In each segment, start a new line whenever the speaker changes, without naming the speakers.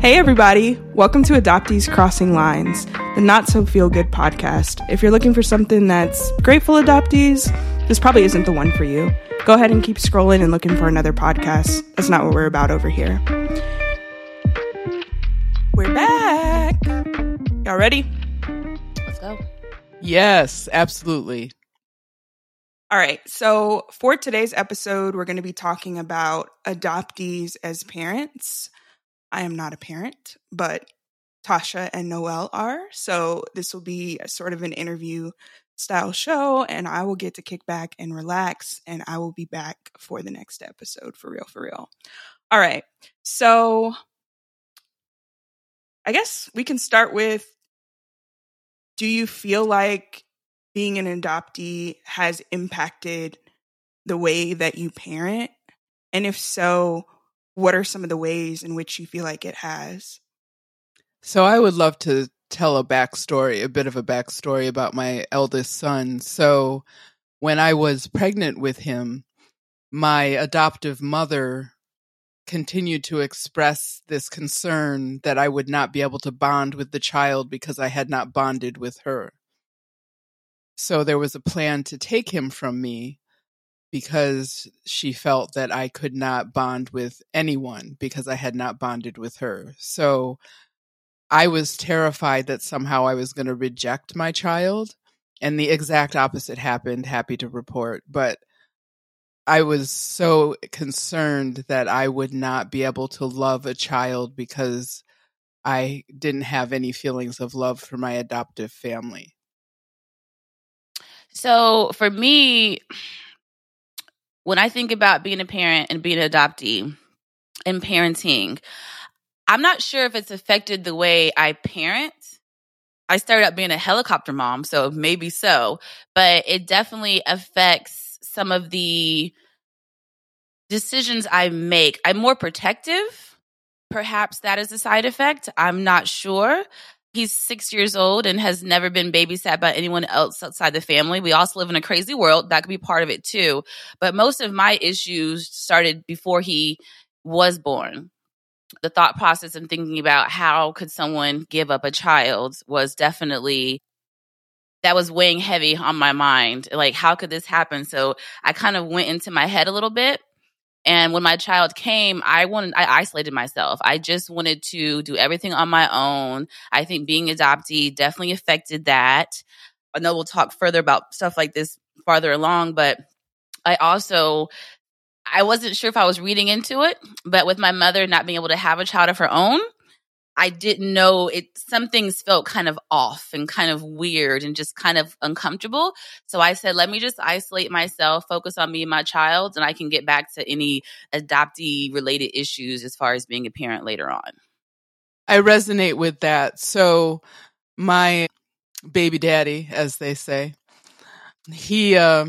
Hey, everybody. Welcome to Adoptees Crossing Lines, the not so feel good podcast. If you're looking for something that's grateful adoptees, this probably isn't the one for you. Go ahead and keep scrolling and looking for another podcast. That's not what we're about over here. We're back. Y'all ready?
Let's go.
Yes, absolutely.
All right. So, for today's episode, we're going to be talking about adoptees as parents. I am not a parent, but Tosha and Noelle are. So this will be sort of an interview style show, and I will get to kick back and relax, and I will be back for the next episode for real, for real. All right. So I guess we can start with do you feel like being an adoptee has impacted the way that you parent? And if so, what are some of the ways in which you feel like it has?
So I would love to tell a backstory, a bit of a backstory about my eldest son. So when I was pregnant with him, my adoptive mother continued to express this concern that I would not be able to bond with the child because I had not bonded with her. So there was a plan to take him from me because she felt that I could not bond with anyone because I had not bonded with her. So I was terrified that somehow I was going to reject my child. And the exact opposite happened, happy to report. But I was so concerned that I would not be able to love a child because I didn't have any feelings of love for my adoptive family.
So for me, when I think about being a parent and being an adoptee and parenting, I'm not sure if it's affected the way I parent. I started out being a helicopter mom, so maybe so, but it definitely affects some of the decisions I make. I'm more protective. Perhaps that is a side effect. I'm not sure. He's six years old and has never been babysat by anyone else outside the family. We also live in a crazy world. That could be part of it too. But most of my issues started before he was born. The thought process and thinking about how could someone give up a child was definitely that was weighing heavy on my mind. Like, how could this happen? So I kind of went into my head a little bit and when my child came, I wanted, I isolated myself. I just wanted to do everything on my own. I think being adoptee definitely affected that. I know we'll talk further about stuff like this farther along, but I also, I wasn't sure if I was reading into it, but with my mother not being able to have a child of her own, I didn't know it. Some things felt kind of off and kind of weird and just kind of uncomfortable. So I said, let me just isolate myself, focus on me and my child, and I can get back to any adoptee related issues as far as being a parent later on.
I resonate with that. So my baby daddy, as they say, he uh,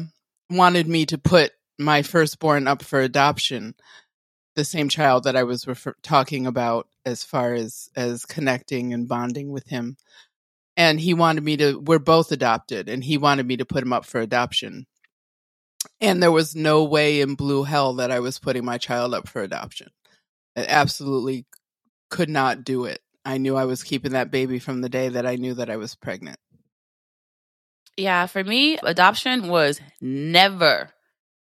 wanted me to put my firstborn up for adoption the same child that I was refer- talking about as far as as connecting and bonding with him. And he wanted me to we're both adopted and he wanted me to put him up for adoption. And there was no way in blue hell that I was putting my child up for adoption. I absolutely could not do it. I knew I was keeping that baby from the day that I knew that I was pregnant.
Yeah, for me, adoption was never,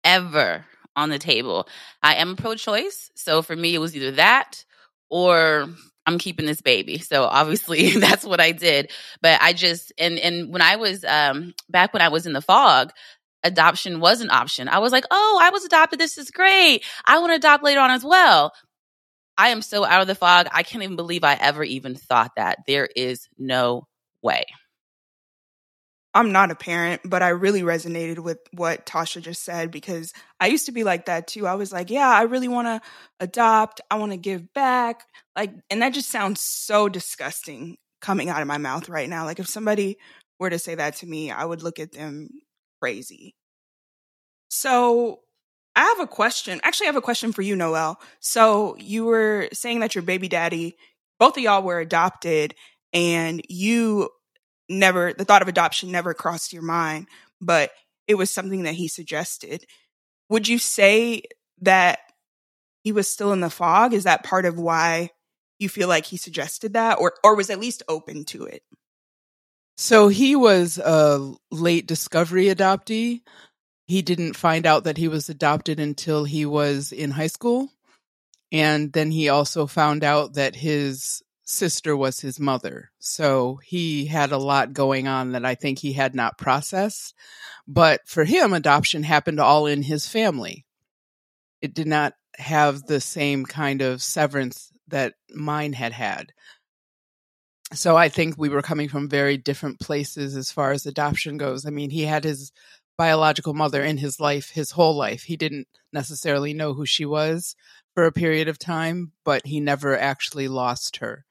ever on the table. I am pro choice. So for me, it was either that or I'm keeping this baby. So obviously that's what I did. But I just, and, and when I was, um, back when I was in the fog, adoption was an option. I was like, oh, I was adopted. This is great. I want to adopt later on as well. I am so out of the fog. I can't even believe I ever even thought that. There is no way.
I'm not a parent, but I really resonated with what Tosha just said because I used to be like that too. I was like, yeah, I really want to adopt. I want to give back. Like, and that just sounds so disgusting coming out of my mouth right now. Like, if somebody were to say that to me, I would look at them crazy. So, I have a question. Actually, I have a question for you, Noelle. So, you were saying that your baby daddy, both of y'all were adopted, and you never the thought of adoption never crossed your mind, but it was something that he suggested. Would you say that he was still in the fog? Is that part of why you feel like he suggested that or or was at least open to it?
So he was a late discovery adoptee. He didn't find out that he was adopted until he was in high school. And then he also found out that his sister was his mother. So he had a lot going on that I think he had not processed. But for him, adoption happened all in his family. It did not have the same kind of severance that mine had had. So I think we were coming from very different places as far as adoption goes. I mean, he had his biological mother in his life his whole life. He didn't necessarily know who she was for a period of time, but he never actually lost her.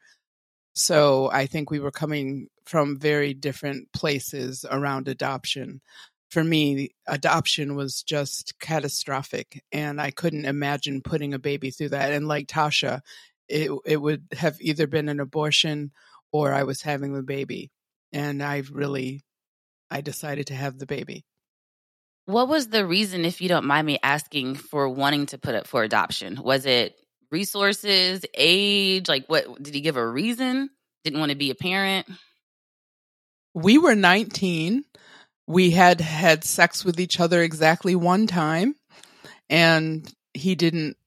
So I think we were coming from very different places around adoption. For me, adoption was just catastrophic, and I couldn't imagine putting a baby through that. And like Tosha, it it would have either been an abortion or I was having the baby. And I really, I decided to have the baby.
What was the reason, if you don't mind me asking, for wanting to put it for adoption? Was it resources, age? Like, what did he give a reason? Didn't want to be a parent?
We were 19. We had had sex with each other exactly one time. And he didn't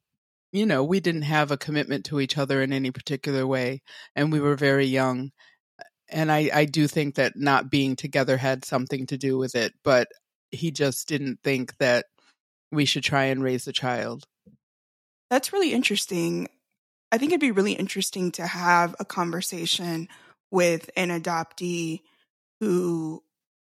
you know, we didn't have a commitment to each other in any particular way, and we were very young. And I, I do think that not being together had something to do with it, but he just didn't think that we should try and raise a child.
That's really interesting. I think it'd be really interesting to have a conversation with an adoptee who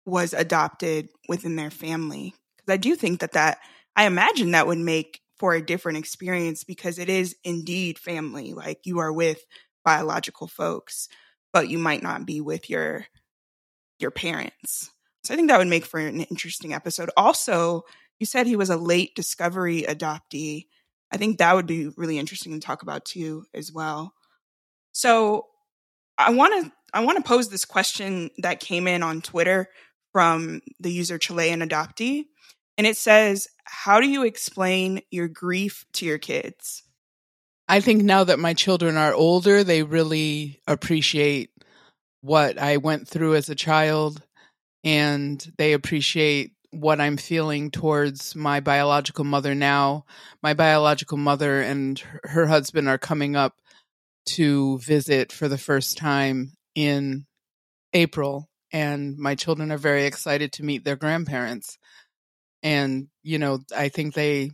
was adopted within their family. Because I do think that that, I imagine that would make for a different experience because it is indeed family. Like you are with biological folks, but you might not be with your your parents. So I think that would make for an interesting episode. Also, you said he was a late discovery adoptee. I think that would be really interesting to talk about too as well. So I want to I want to pose this question that came in on Twitter from the user Chilean adoptee. And it says, How do you explain your grief to your kids?
I think now that my children are older, they really appreciate what I went through as a child and they appreciate what I'm feeling towards my biological mother now. My biological mother and her husband are coming up to visit for the first time in April, and my children are very excited to meet their grandparents and you know i think they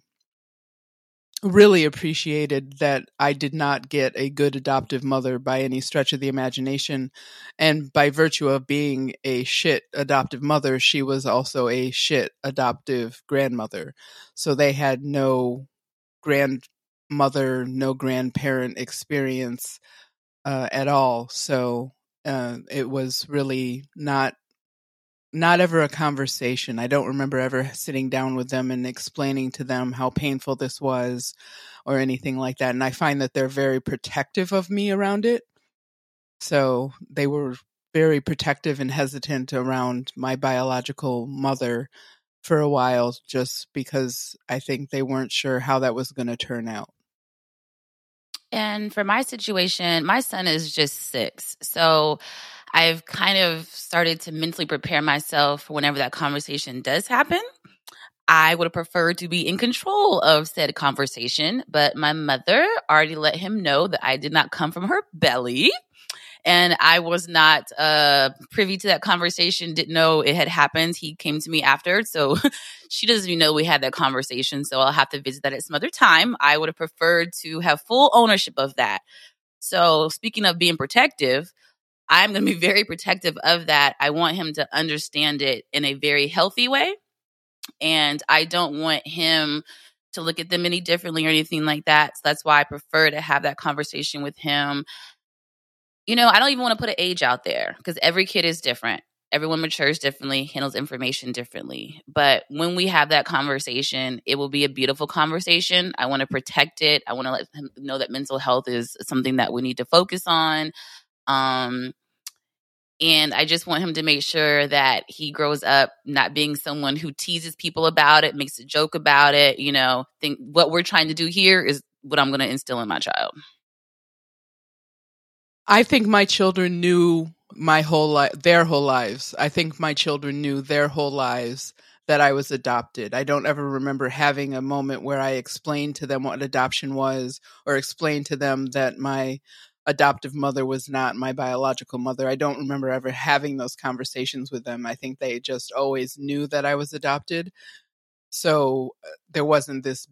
really appreciated that i did not get a good adoptive mother by any stretch of the imagination. And by virtue of being a shit adoptive mother she was also a shit adoptive grandmother. So they had no grandmother no grandparent experience uh, at all. So uh, it was really not not ever a conversation. I don't remember ever sitting down with them and explaining to them how painful this was or anything like that. And I find that they're very protective of me around it. So they were very protective and hesitant around my biological mother for a while just because I think they weren't sure how that was going to turn out.
And for my situation, my son is just six. So I've kind of started to mentally prepare myself for whenever that conversation does happen. I would have preferred to be in control of said conversation, but my mother already let him know that I did not come from her belly. And I was not uh, privy to that conversation, didn't know it had happened. He came to me after. So she doesn't even know we had that conversation. So I'll have to visit that at some other time. I would have preferred to have full ownership of that. So speaking of being protective, I'm going to be very protective of that. I want him to understand it in a very healthy way. And I don't want him to look at them any differently or anything like that. So that's why I prefer to have that conversation with him. You know, I don't even want to put an age out there because every kid is different. Everyone matures differently, handles information differently. But when we have that conversation, it will be a beautiful conversation. I want to protect it. I want to let him know that mental health is something that we need to focus on. Um, and I just want him to make sure that he grows up not being someone who teases people about it, makes a joke about it. You know, think what we're trying to do here is what I'm going to instill in my child.
I think my children knew my whole life, their whole lives. I think my children knew their whole lives that I was adopted. I don't ever remember having a moment where I explained to them what adoption was or explained to them that my adoptive mother was not my biological mother. I don't remember ever having those conversations with them. I think they just always knew that I was adopted. So uh, there wasn't this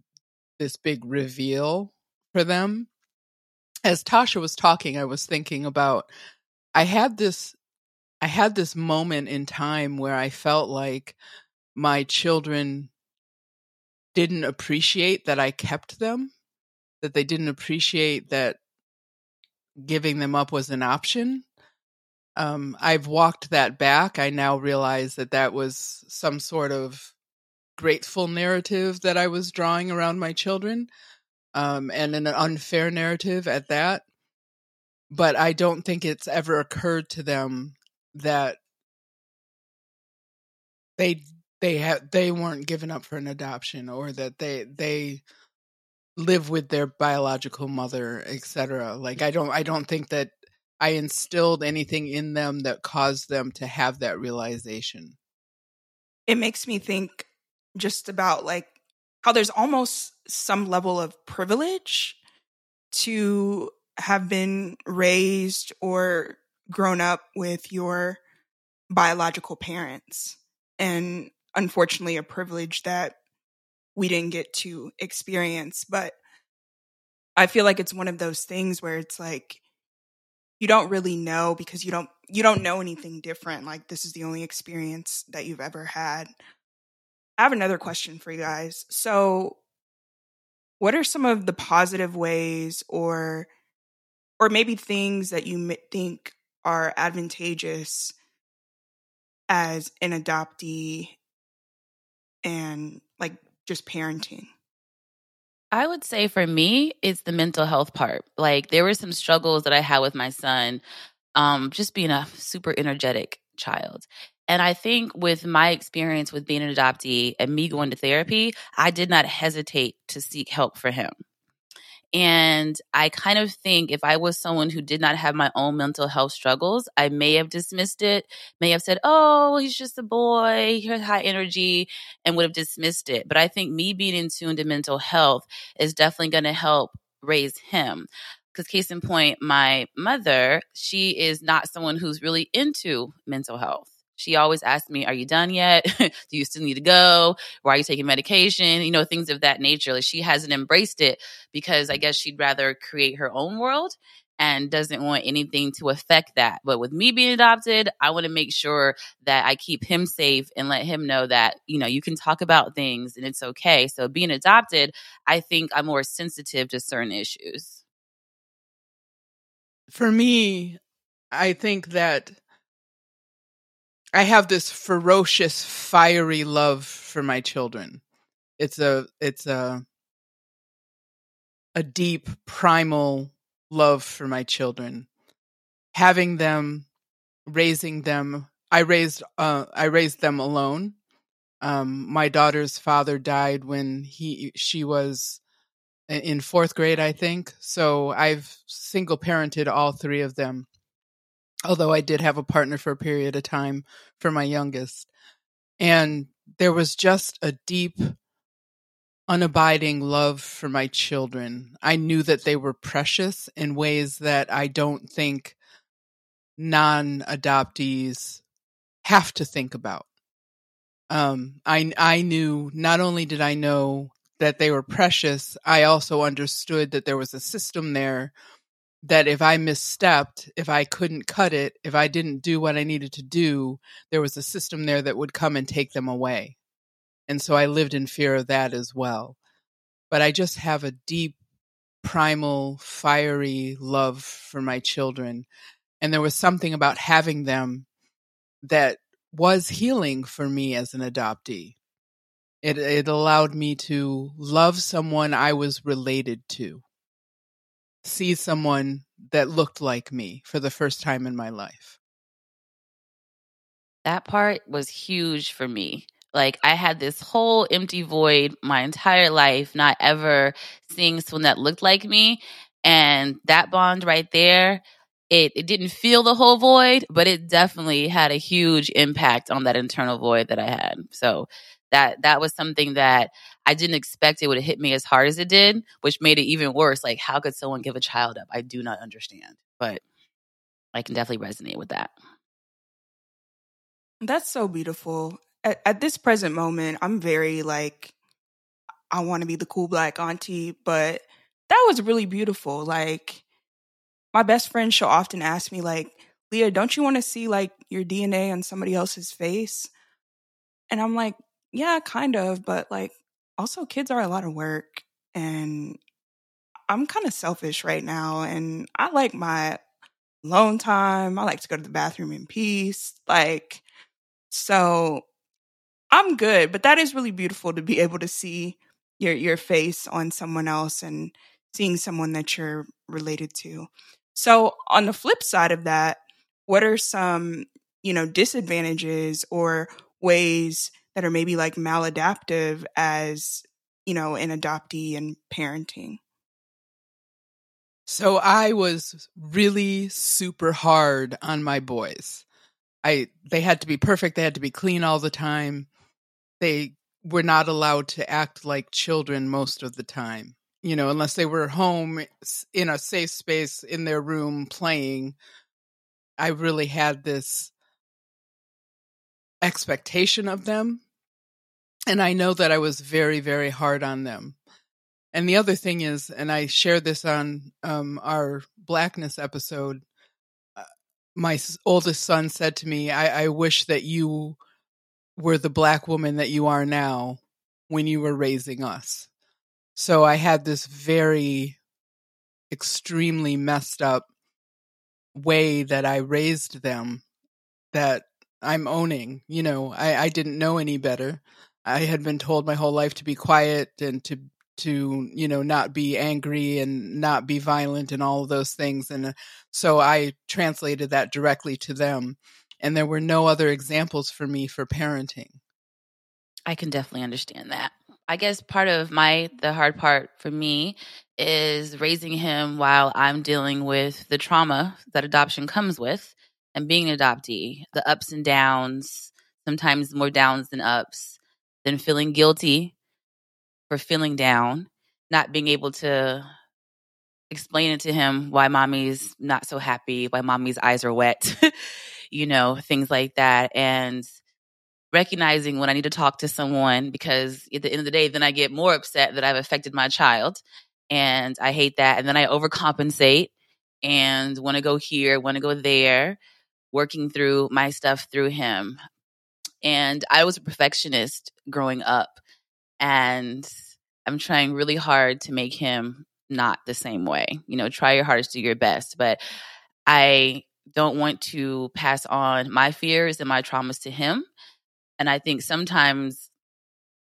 this big reveal for them. As Tosha was talking, I was thinking about I had this I had this moment in time where I felt like my children didn't appreciate that I kept them, that they didn't appreciate that giving them up was an option. Um, I've walked that back. I now realize that that was some sort of grateful narrative that I was drawing around my children, um, and an unfair narrative at that. But I don't think it's ever occurred to them that they they had they weren't given up for an adoption or that they they live with their biological mother etc like i don't i don't think that i instilled anything in them that caused them to have that realization.
It makes me think just about like how there's almost some level of privilege to have been raised or grown up with your biological parents and unfortunately a privilege that we didn't get to experience. But I feel like it's one of those things where it's like you don't really know because you don't you don't know anything different. Like this is the only experience that you've ever had. I have another question for you guys. So what are some of the positive ways or or maybe things that you think are advantageous as an adoptee and just parenting?
I would say for me, it's the mental health part. Like there were some struggles that I had with my son, um, just being a super energetic child. And I think with my experience with being an adoptee and me going to therapy, I did not hesitate to seek help for him. And I kind of think if I was someone who did not have my own mental health struggles, I may have dismissed it, may have said, oh, he's just a boy, he has high energy, and would have dismissed it. But I think me being in tune to mental health is definitely going to help raise him. Because, case in point, my mother, she is not someone who's really into mental health. She always asks me, Are you done yet? Do you still need to go? Why are you taking medication? You know, things of that nature. Like she hasn't embraced it because I guess she'd rather create her own world and doesn't want anything to affect that. But with me being adopted, I want to make sure that I keep him safe and let him know that, you know, you can talk about things and it's okay. So being adopted, I think I'm more sensitive to certain issues.
For me, I think that I have this ferocious, fiery love for my children. It's a it's a a deep primal love for my children. Having them, raising them. I raised uh, I raised them alone. Um, my daughter's father died when he she was in fourth grade, I think. So I've single parented all three of them although I did have a partner for a period of time for my youngest. And there was just a deep, unabiding love for my children. I knew that they were precious in ways that I don't think non adoptees have to think about. Um, I, I knew, not only did I know that they were precious, I also understood that there was a system there that if I misstepped, if I couldn't cut it, if I didn't do what I needed to do, there was a system there that would come and take them away. And so I lived in fear of that as well. But I just have a deep, primal, fiery love for my children. And there was something about having them that was healing for me as an adoptee. It, it allowed me to love someone I was related to see someone that looked like me for the first time in my life.
That part was huge for me. Like I had this whole empty void my entire life, not ever seeing someone that looked like me. And that bond right there, it, it didn't feel the whole void, but it definitely had a huge impact on that internal void that I had. So that that was something that I didn't expect it would hit me as hard as it did, which made it even worse. Like, how could someone give a child up? I do not understand, but I can definitely resonate with that.
That's so beautiful. At, at this present moment, I'm very like, I want to be the cool black auntie, but that was really beautiful. Like, my best friend, she'll often ask me, like, Lia, don't you want to see like your DNA on somebody else's face? And I'm like, yeah, kind of, but like also kids are a lot of work and I'm kind of selfish right now and I like my alone time. I like to go to the bathroom in peace. Like so I'm good, but that is really beautiful to be able to see your your face on someone else and seeing someone that you're related to. So on the flip side of that, what are some, you know, disadvantages or ways that are maybe like maladaptive as, you know, an adoptee and parenting?
So I was really super hard on my boys. I they had to be perfect, they had to be clean all the time. They were not allowed to act like children most of the time you know, unless they were home in a safe space in their room playing. I really had this expectation of them. And I know that I was very, very hard on them. And the other thing is, and I shared this on um, our blackness episode, uh, my oldest son said to me, I, I wish that you were the black woman that you are now when you were raising us so I had this very extremely messed up way that I raised them that I'm owning. You know, I, I didn't know any better. I had been told my whole life to be quiet and to to you know not be angry and not be violent and all of those things and uh, so I translated that directly to them and there were no other examples for me for parenting.
I can definitely understand that. I guess part of my the hard part for me is raising him while I'm dealing with the trauma that adoption comes with and being an adoptee, the ups and downs, sometimes more downs than ups, then feeling guilty for feeling down, not being able to explain it to him why mommy's not so happy, why mommy's eyes are wet, you know, things like that. And recognizing when I need to talk to someone because at the end of the day, then I get more upset that I've affected my child. And I hate that. And then I overcompensate and want to go here, want to go there, working through my stuff through him. And I was a perfectionist growing up. And I'm trying really hard to make him not the same way. You know, try your hardest, do your best. But I don't want to pass on my fears and my traumas to him. And I think sometimes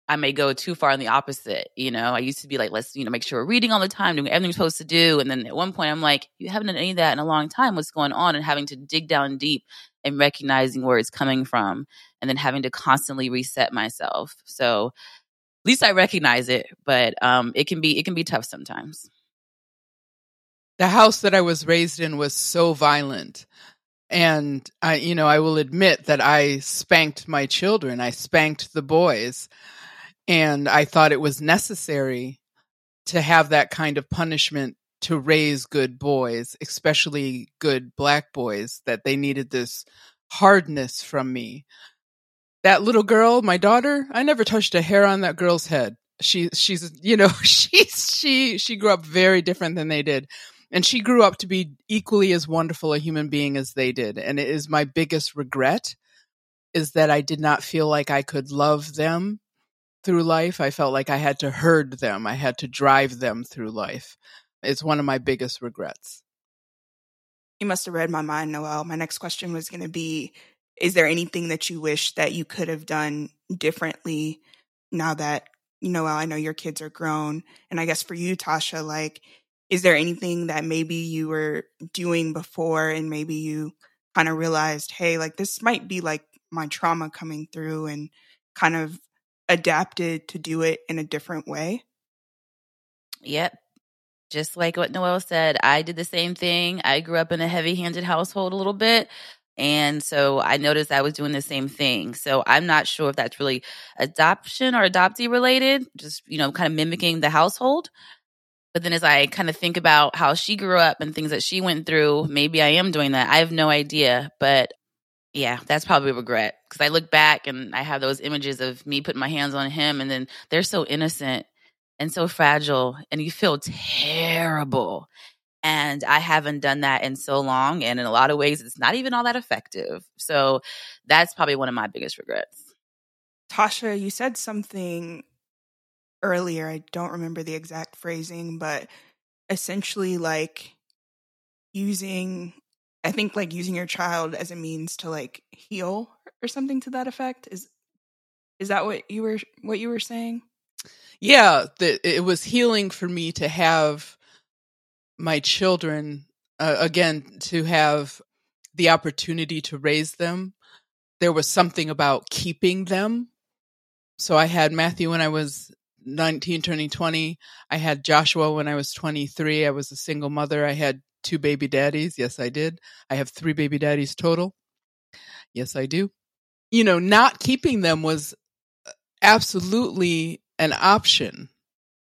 I may go too far in the opposite. You know, I used to be like, let's, you know, make sure we're reading all the time, doing everything we're supposed to do. And then at one point I'm like, you haven't done any of that in a long time. What's going on? And having to dig down deep and recognizing where it's coming from and then having to constantly reset myself. So at least I recognize it, but um, it can be, it can be tough sometimes.
The house that I was raised in was so violent and I, you know, I will admit that I spanked my children. I spanked the boys. And I thought it was necessary to have that kind of punishment to raise good boys, especially good black boys, that they needed this hardness from me. That little girl, my daughter, I never touched a hair on that girl's head. She, she's, you know, she's, she, she grew up very different than they did. And she grew up to be equally as wonderful a human being as they did. And it is my biggest regret is that i did not feel like i could love them through life. I felt like i had to herd them. I had to drive them through life it's one of my biggest regrets
you must have read my mind noelle my next question was going to be is there anything that you wish that you could have done differently now that you know i know your kids are grown and i guess for you tosha like is there anything that maybe you were doing before and maybe you kind of realized, hey, like this might be like my trauma coming through and kind of adapted to do it in a different way?
Yep. Just like what Noelle said, I did the same thing. I grew up in a heavy handed household a little bit. And so I noticed I was doing the same thing. So I'm not sure if that's really adoption or adoptee related, just, you know, kind of mm-hmm. mimicking the household. But then as I kind of think about how she grew up and things that she went through, maybe I am doing that. I have no idea. But yeah, that's probably regret because I look back and I have those images of me putting my hands on him and then they're so innocent and so fragile and you feel terrible. And I haven't done that in so long. And in a lot of ways, it's not even all that effective. So that's probably one of my biggest regrets.
Tosha, you said something earlier. I don't remember the exact phrasing, but essentially like using I think like using your child as a means to like heal or something to that effect is is that what you were what you were saying?
Yeah, the, it was healing for me to have my children uh, again to have the opportunity to raise them. There was something about keeping them. So I had Matthew when I was 19 turning 20. I had Joshua when I was 23. I was a single mother. I had two baby daddies. Yes, I did. I have three baby daddies total. Yes, I do. You know, not keeping them was absolutely an option.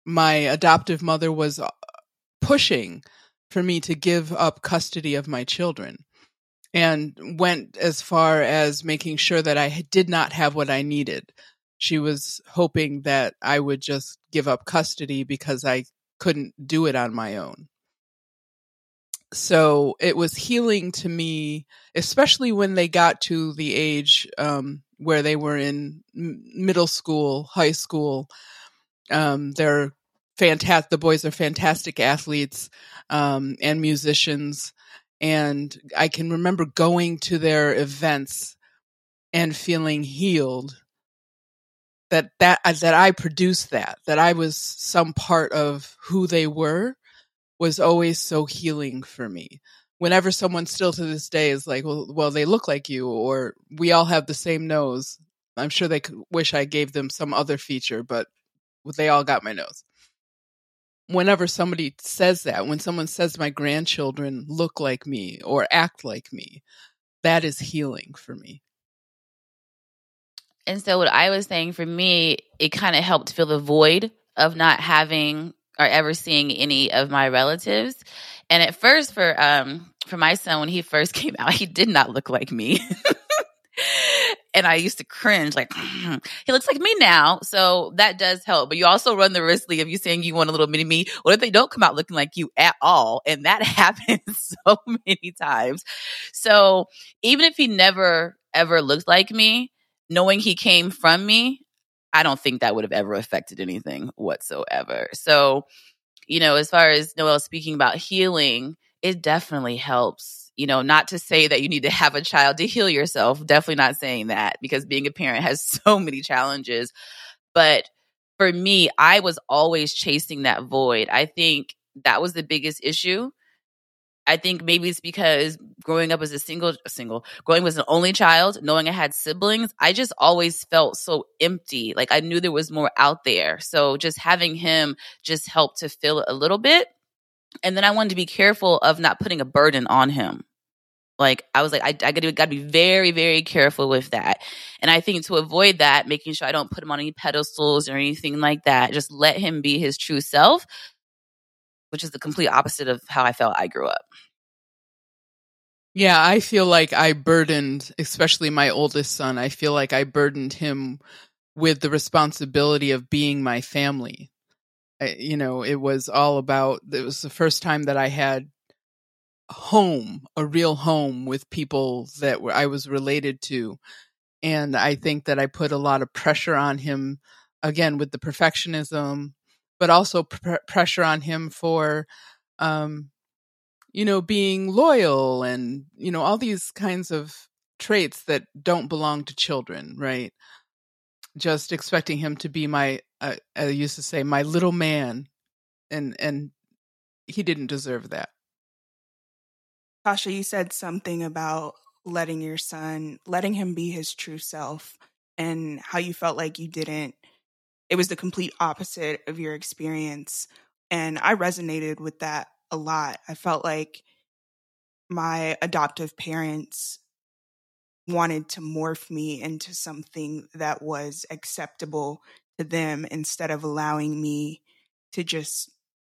My adoptive mother was pushing for me to give up custody of my children and went as far as making sure that I did not have what I needed. She was hoping that I would just give up custody because I couldn't do it on my own. So it was healing to me, especially when they got to the age um, where they were in middle school, high school. Um, they're fantastic. The boys are fantastic athletes um, and musicians. And I can remember going to their events and feeling healed that that uh, that I produced that that I was some part of who they were was always so healing for me. Whenever someone still to this day is like, well, well, they look like you, or we all have the same nose. I'm sure they could wish I gave them some other feature, but they all got my nose whenever somebody says that, when someone says my grandchildren look like me or act like me, that is healing for me.
And so, what I was saying for me, it kind of helped fill the void of not having or ever seeing any of my relatives. And at first, for um for my son, when he first came out, he did not look like me. and I used to cringe, like, he looks like me now. So that does help. But you also run the risk of you saying you want a little mini me. What if they don't come out looking like you at all? And that happens so many times. So even if he never ever looked like me, knowing he came from me, I don't think that would have ever affected anything whatsoever. So, you know, as far as Noelle speaking about healing, it definitely helps you know, not to say that you need to have a child to heal yourself. Definitely not saying that because being a parent has so many challenges. But for me, I was always chasing that void. I think that was the biggest issue. I think maybe it's because growing up as a single, single, growing as an only child, knowing I had siblings, I just always felt so empty. Like I knew there was more out there. So just having him just helped to fill it a little bit. And then I wanted to be careful of not putting a burden on him. Like I was like, I, I gotta, gotta be very, very careful with that. And I think to avoid that, making sure I don't put him on any pedestals or anything like that, just let him be his true self, which is the complete opposite of how I felt I grew up.
Yeah, I feel like I burdened, especially my oldest son, I feel like I burdened him with the responsibility of being my family. I, you know, it was all about, it was the first time that I had home, a real home with people that I was related to. And I think that I put a lot of pressure on him, again, with the perfectionism, but also pr- pressure on him for, um, you know, being loyal and, you know, all these kinds of traits that don't belong to children, right? Just expecting him to be my, uh, I used to say, my little man. And, and he didn't deserve that.
Tosha, you said something about letting your son, letting him be his true self, and how you felt like you didn't, it was the complete opposite of your experience. And I resonated with that a lot. I felt like my adoptive parents wanted to morph me into something that was acceptable to them instead of allowing me to just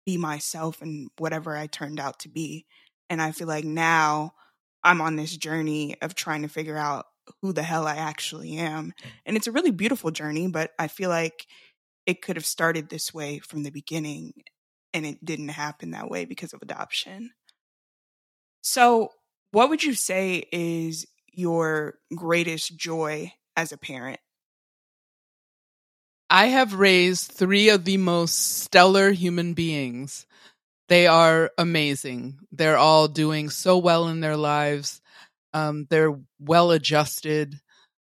be myself and whatever I turned out to be. And I feel like now I'm on this journey of trying to figure out who the hell I actually am. And it's a really beautiful journey, but I feel like it could have started this way from the beginning and it didn't happen that way because of adoption. So, what would you say is your greatest joy as a parent?
I have raised three of the most stellar human beings. They are amazing. They're all doing so well in their lives. Um, they're well adjusted.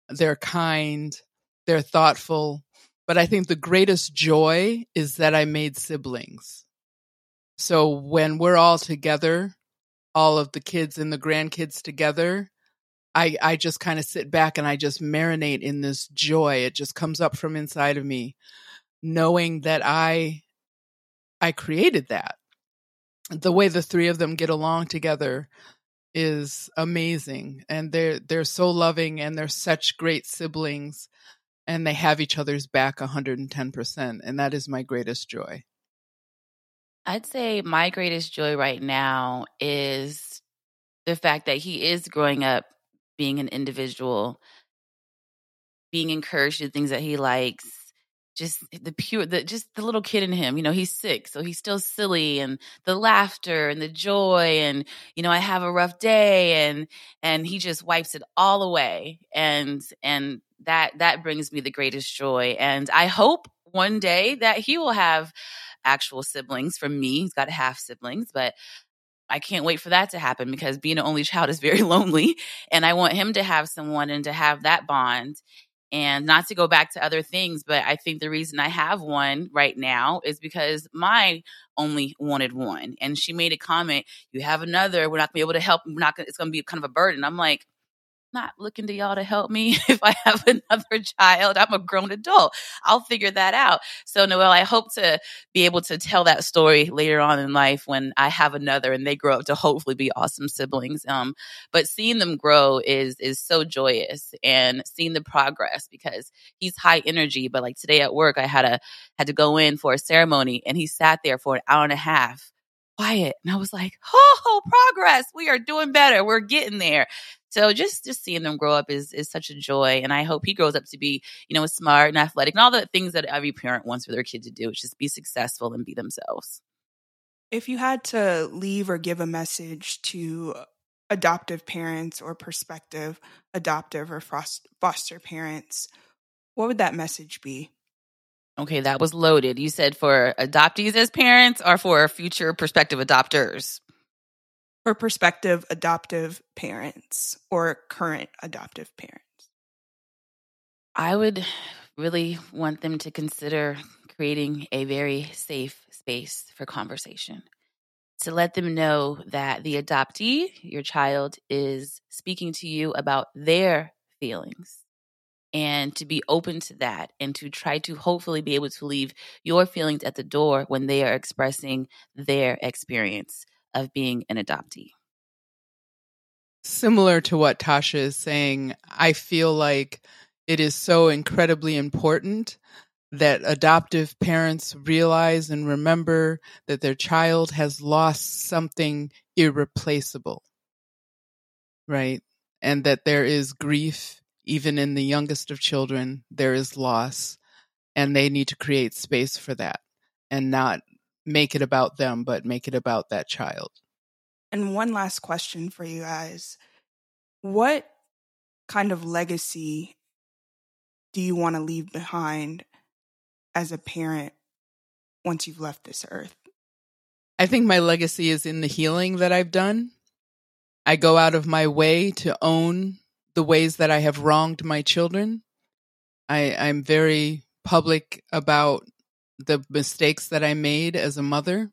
They're kind. They're thoughtful. But I think the greatest joy is that I made siblings. So when we're all together, all of the kids and the grandkids together, I, I just kind of sit back and I just marinate in this joy. It just comes up from inside of me, knowing that I, I created that. The way the three of them get along together is amazing. And they're, they're so loving and they're such great siblings and they have each other's back 110%. And that is my greatest joy.
I'd say my greatest joy right now is the fact that he is growing up being an individual, being encouraged to things that he likes, just the pure the just the little kid in him you know he's sick so he's still silly and the laughter and the joy and you know i have a rough day and and he just wipes it all away and and that that brings me the greatest joy and i hope one day that he will have actual siblings from me he's got half siblings but I can't wait for that to happen because being an only child is very lonely. And I want him to have someone and to have that bond. And not to go back to other things, but I think the reason I have one right now is because my only wanted one. And she made a comment, you have another, we're not gonna be able to help, we're not gonna, it's gonna be kind of a burden. I'm like, not looking to y'all to help me if I have another child. I'm a grown adult. I'll figure that out. So, Noelle, I hope to be able to tell that story later on in life when I have another and they grow up to hopefully be awesome siblings. Um, but seeing them grow is is so joyous and seeing the progress because he's high energy. But like today at work, I had a had to go in for a ceremony and he sat there for an hour and a half quiet. And I was like, oh, progress. We are doing better. We're getting there. So just just seeing them grow up is is such a joy, and I hope he grows up to be you know smart and athletic and all the things that every parent wants for their kid to do, which is be successful and be themselves.
If you had to leave or give a message to uh, adoptive parents or prospective adoptive or foster parents, what would that message be?
Okay, that was loaded. You said for adoptees as parents or for future prospective adopters?
for prospective adoptive parents or current adoptive parents?
I would really want them to consider creating a very safe space for conversation. To let them know that the adoptee, your child, is speaking to you about their feelings and to be open to that and to try to hopefully be able to leave your feelings at the door when they are expressing their experience of being an adoptee.
Similar to what Tosha is saying, I feel like it is so incredibly important that adoptive parents realize and remember that their child has lost something irreplaceable, right? And that there is grief, even in the youngest of children, there is loss, and they need to create space for that and not make it about them, but make it about that child.
And one last question for you guys. What kind of legacy do you want to leave behind as a parent once you've left this earth?
I think my legacy is in the healing that I've done. I go out of my way to own the ways that I have wronged my children. I, I'm very public about the mistakes that I made as a mother.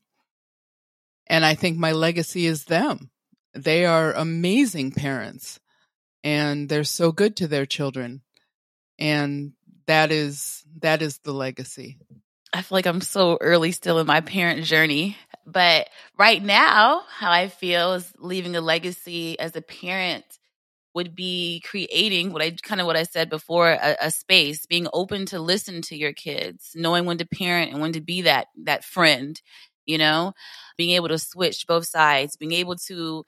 And I think my legacy is them. They are amazing parents and they're so good to their children. And that is that is the legacy.
I feel like I'm so early still in my parent journey. But right now, how I feel is leaving a legacy as a parent would be creating what I kind of what I said before a, a, space, being open to listen to your kids, knowing when to parent and when to be that that friend, you know, being able to switch both sides, being able to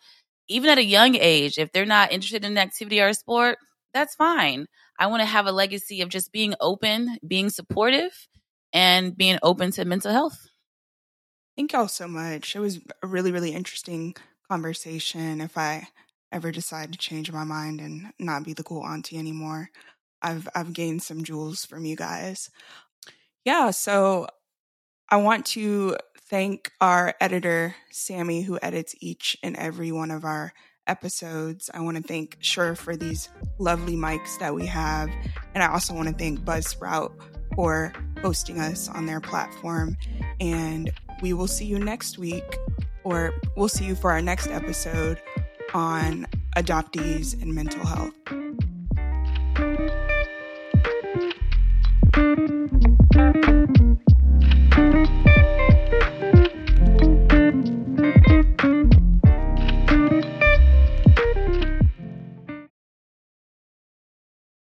even at a young age, if they're not interested in an activity or a sport, that's fine. I want to have a legacy of just being open, being supportive, and being open to mental health.
Thank y'all so much. It was a really, really interesting conversation. If I ever decide to change my mind and not be the cool auntie anymore, I've I've gained some jewels from you guys. Yeah, so I want to thank our editor, Sammy, who edits each and every one of our episodes. I want to thank Shure for these lovely mics that we have. And I also want to thank Buzzsprout for hosting us on their platform. And we will see you next week, or we'll see you for our next episode on adoptees and mental health.